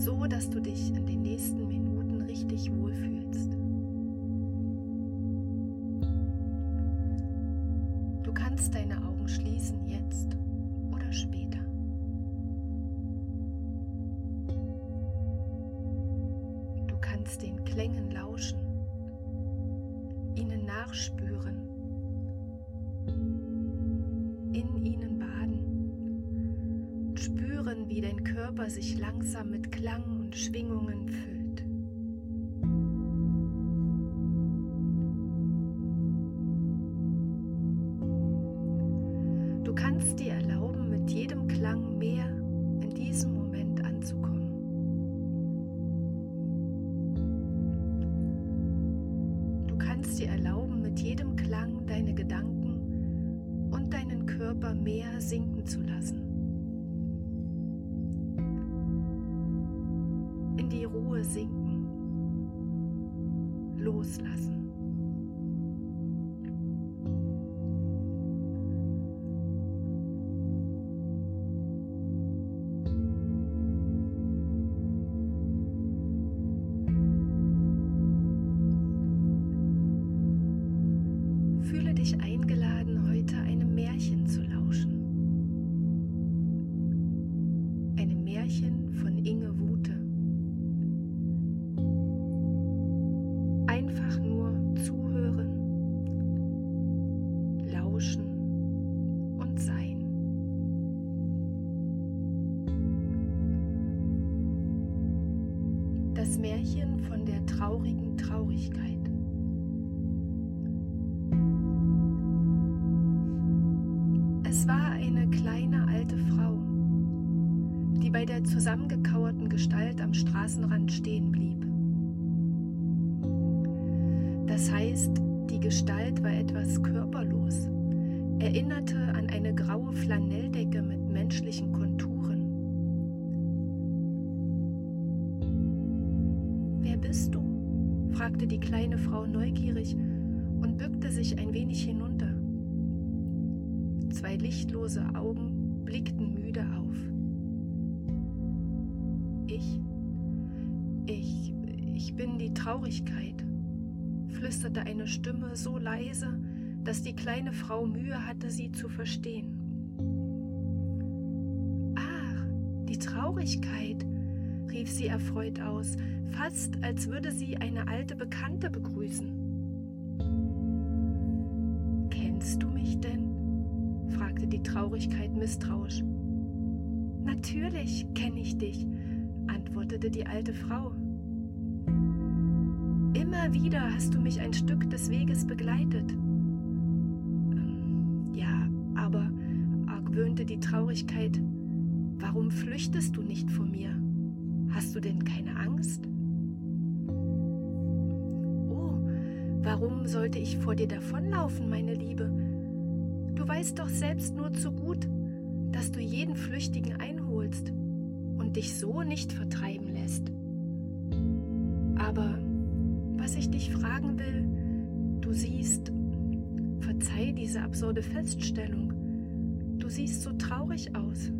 so dass du dich in den nächsten Minuten richtig wohlfühlst. Du kannst deine Augen schließen jetzt oder später. Du kannst den Klängen lauschen, ihnen nachspüren, wie dein Körper sich langsam mit Klang und Schwingungen füllt. Die Ruhe sinken. Loslassen. Das heißt, die Gestalt war etwas körperlos, erinnerte an eine graue Flanelldecke mit menschlichen Konturen. Wer bist du? fragte die kleine Frau neugierig und bückte sich ein wenig hinunter. Zwei lichtlose Augen blickten müde auf. Ich, ich, ich bin die Traurigkeit, flüsterte eine Stimme so leise, dass die kleine Frau Mühe hatte, sie zu verstehen. Ach, die Traurigkeit, rief sie erfreut aus, fast als würde sie eine alte Bekannte begrüßen. Kennst du mich denn? fragte die Traurigkeit misstrauisch. Natürlich kenne ich dich, antwortete die alte Frau. Immer wieder hast du mich ein Stück des Weges begleitet. Ähm, ja, aber, argwöhnte die Traurigkeit, warum flüchtest du nicht vor mir? Hast du denn keine Angst? Oh, warum sollte ich vor dir davonlaufen, meine Liebe? Du weißt doch selbst nur zu gut, dass du jeden Flüchtigen einholst und dich so nicht vertreiben lässt. Aber was ich dich fragen will, du siehst, verzeih diese absurde Feststellung, du siehst so traurig aus.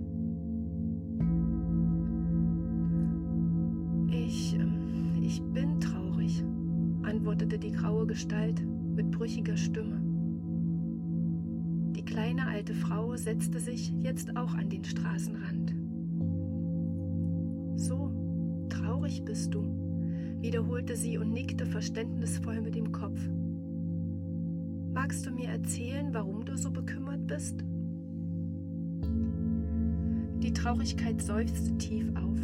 Ich, ähm, ich bin traurig, antwortete die graue Gestalt mit brüchiger Stimme. Die kleine alte Frau setzte sich jetzt auch an den Straßenrand. So, traurig bist du, wiederholte sie und nickte verständnisvoll mit dem Kopf. Magst du mir erzählen, warum du so bekümmert bist? Die Traurigkeit seufzte tief auf.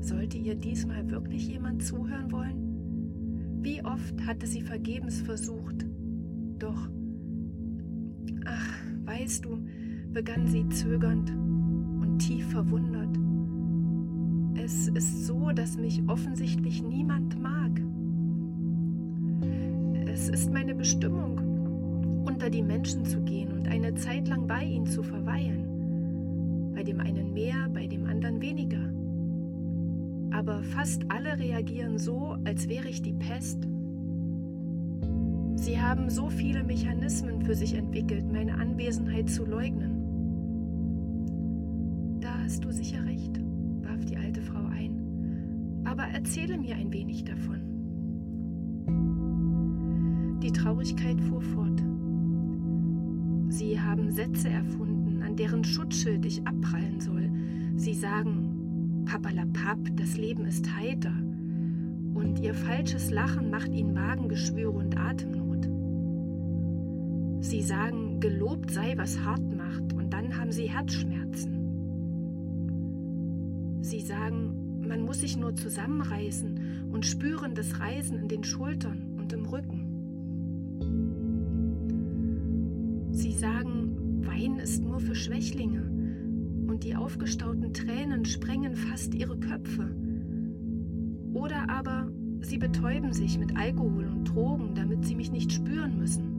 Sollte ihr diesmal wirklich jemand zuhören wollen? Wie oft hatte sie vergebens versucht? Doch, ach, weißt du, begann sie zögernd und tief verwundert. Es ist so, dass mich offensichtlich niemand mag. Es ist meine Bestimmung, unter die Menschen zu gehen und eine Zeit lang bei ihnen zu verweilen. Bei dem einen mehr, bei dem anderen weniger. Aber fast alle reagieren so, als wäre ich die Pest. Sie haben so viele Mechanismen für sich entwickelt, meine Anwesenheit zu leugnen. Da hast du sicher recht Aber erzähle mir ein wenig davon. Die Traurigkeit fuhr fort. Sie haben Sätze erfunden, an deren Schutzschild ich abprallen soll. Sie sagen, Papalapap, das Leben ist heiter. Und ihr falsches Lachen macht ihnen Magengeschwüre und Atemnot. Sie sagen, gelobt sei, was hart macht, und dann haben sie Herzschmerzen. Sie sagen, man muss sich nur zusammenreißen und spüren das Reisen in den Schultern und im Rücken. Sie sagen, Wein ist nur für Schwächlinge und die aufgestauten Tränen sprengen fast ihre Köpfe. Oder aber sie betäuben sich mit Alkohol und Drogen, damit sie mich nicht spüren müssen.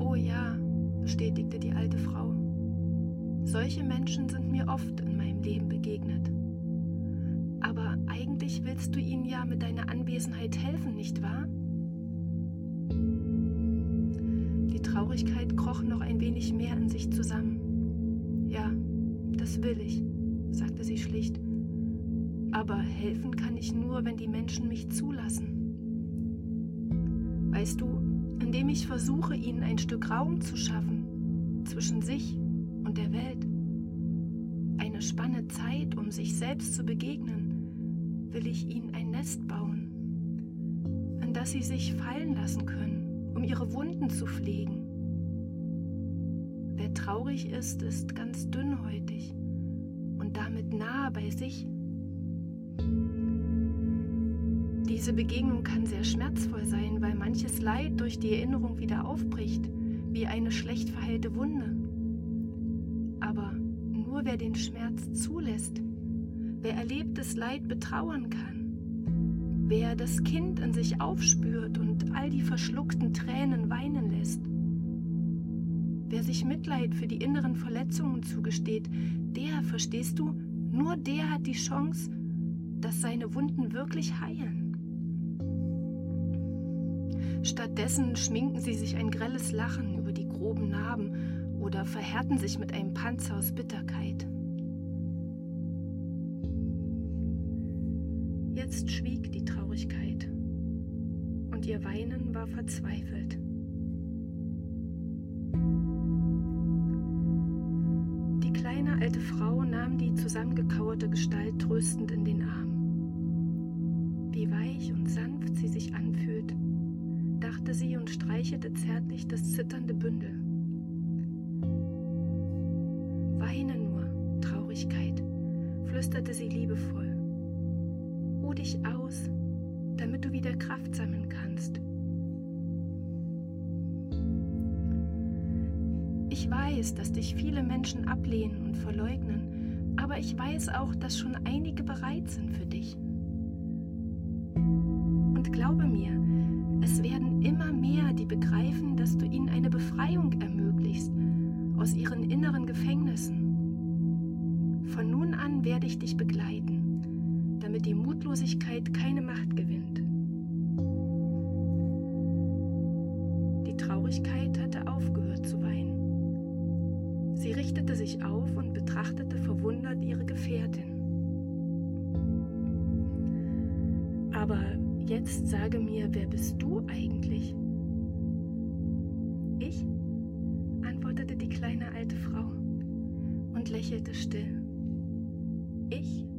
Oh ja, bestätigte die alte Frau. Solche Menschen sind mir oft in meinem Leben begegnet. Aber eigentlich willst du ihnen ja mit deiner Anwesenheit helfen, nicht wahr? Die Traurigkeit kroch noch ein wenig mehr in sich zusammen. Ja, das will ich, sagte sie schlicht. Aber helfen kann ich nur, wenn die Menschen mich zulassen. Weißt du, indem ich versuche, ihnen ein Stück Raum zu schaffen zwischen sich und der Welt. Eine Spanne Zeit, um sich selbst zu begegnen, will ich ihnen ein Nest bauen, in das sie sich fallen lassen können, um ihre Wunden zu pflegen. Wer traurig ist, ist ganz dünnhäutig und damit nahe bei sich. Diese Begegnung kann sehr schmerzvoll sein, weil manches Leid durch die Erinnerung wieder aufbricht, wie eine schlecht verheilte Wunde. Wer den Schmerz zulässt, wer erlebtes Leid betrauern kann, wer das Kind in sich aufspürt und all die verschluckten Tränen weinen lässt, wer sich Mitleid für die inneren Verletzungen zugesteht, der, verstehst du, nur der hat die Chance, dass seine Wunden wirklich heilen. Stattdessen schminken sie sich ein grelles Lachen über die groben Narben oder verhärten sich mit einem Panzer aus Bitterkeit. Jetzt schwieg die Traurigkeit und ihr Weinen war verzweifelt. Die kleine alte Frau nahm die zusammengekauerte Gestalt tröstend in den Arm. Wie weich und sanft sie sich anfühlt, dachte sie und streichelte zärtlich das zitternde Bündel. Flüsterte sie liebevoll. Ruh dich aus, damit du wieder Kraft sammeln kannst. Ich weiß, dass dich viele Menschen ablehnen und verleugnen, aber ich weiß auch, dass schon einige bereit sind für dich. Und glaube mir, es werden immer mehr, die begreifen, dass du ihnen eine Befreiung ermöglichst aus ihren inneren Gefängnissen an werde ich dich begleiten, damit die Mutlosigkeit keine Macht gewinnt. Die Traurigkeit hatte aufgehört zu weinen. Sie richtete sich auf und betrachtete verwundert ihre Gefährtin. Aber jetzt sage mir, wer bist du eigentlich? Ich? antwortete die kleine alte Frau und lächelte still. Ich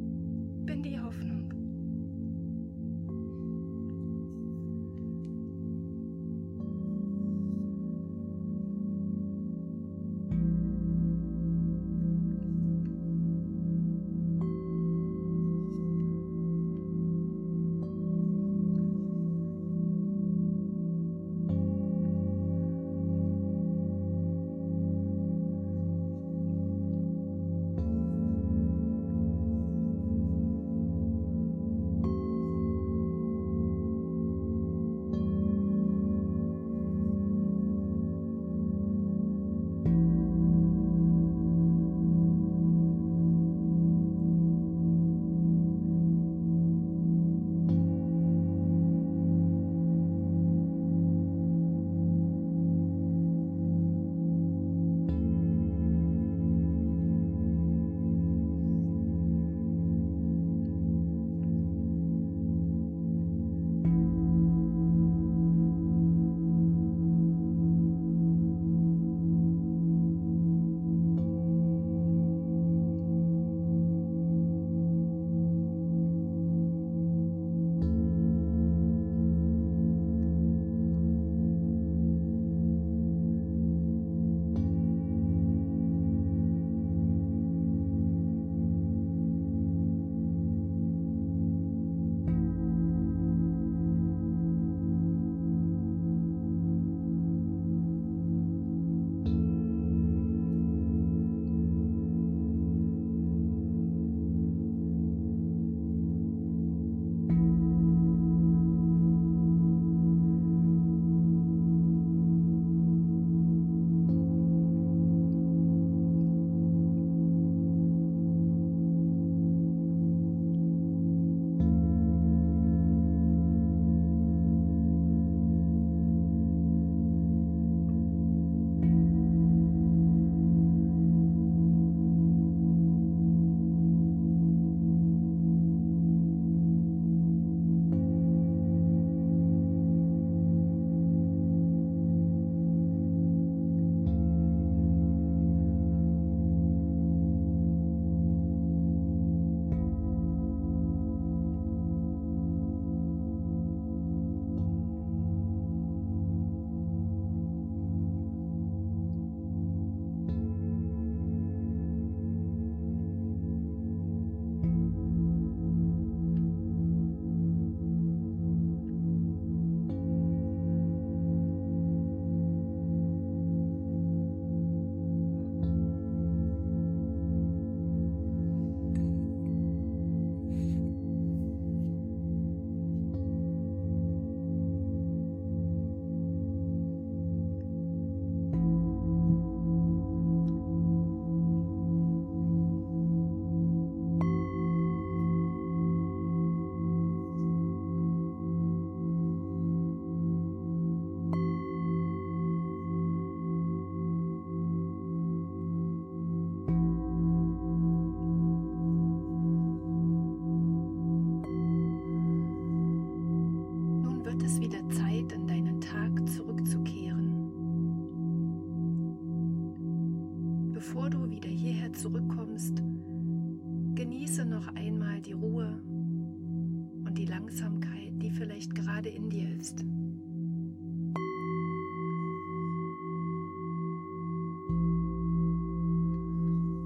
gerade in dir ist.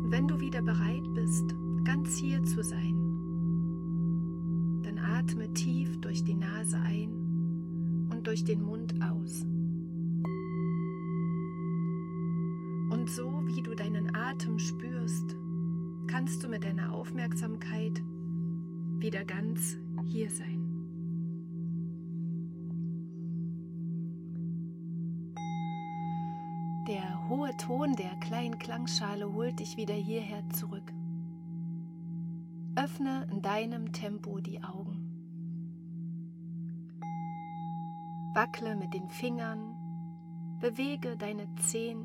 wenn du wieder bereit bist, ganz hier zu sein, dann atme tief durch die Nase ein und durch den Mund aus. Und so wie du deinen Atem spürst, kannst du mit deiner Aufmerksamkeit wieder ganz hier sein. Der hohe Ton der kleinen Klangschale holt dich wieder hierher zurück. Öffne in deinem Tempo die Augen. Wackle mit den Fingern, bewege deine Zehen,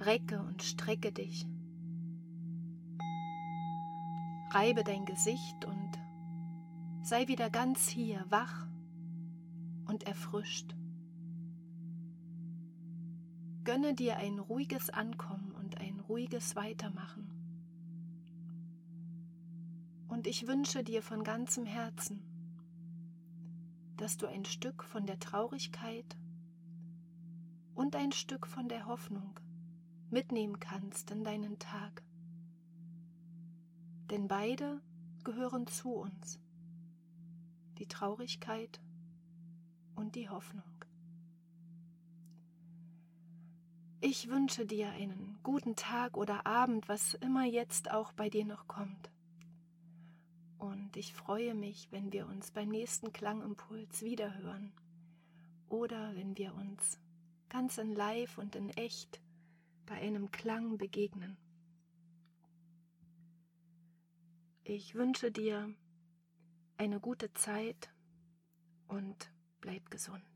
recke und strecke dich. Reibe dein Gesicht und sei wieder ganz hier, wach und erfrischt. Gönne dir ein ruhiges Ankommen und ein ruhiges Weitermachen. Und ich wünsche dir von ganzem Herzen, dass du ein Stück von der Traurigkeit und ein Stück von der Hoffnung mitnehmen kannst in deinen Tag. Denn beide gehören zu uns, die Traurigkeit und die Hoffnung. Ich wünsche dir einen guten Tag oder Abend, was immer jetzt auch bei dir noch kommt. Und ich freue mich, wenn wir uns beim nächsten Klangimpuls wiederhören oder wenn wir uns ganz in Live und in echt bei einem Klang begegnen. Ich wünsche dir eine gute Zeit und bleib gesund.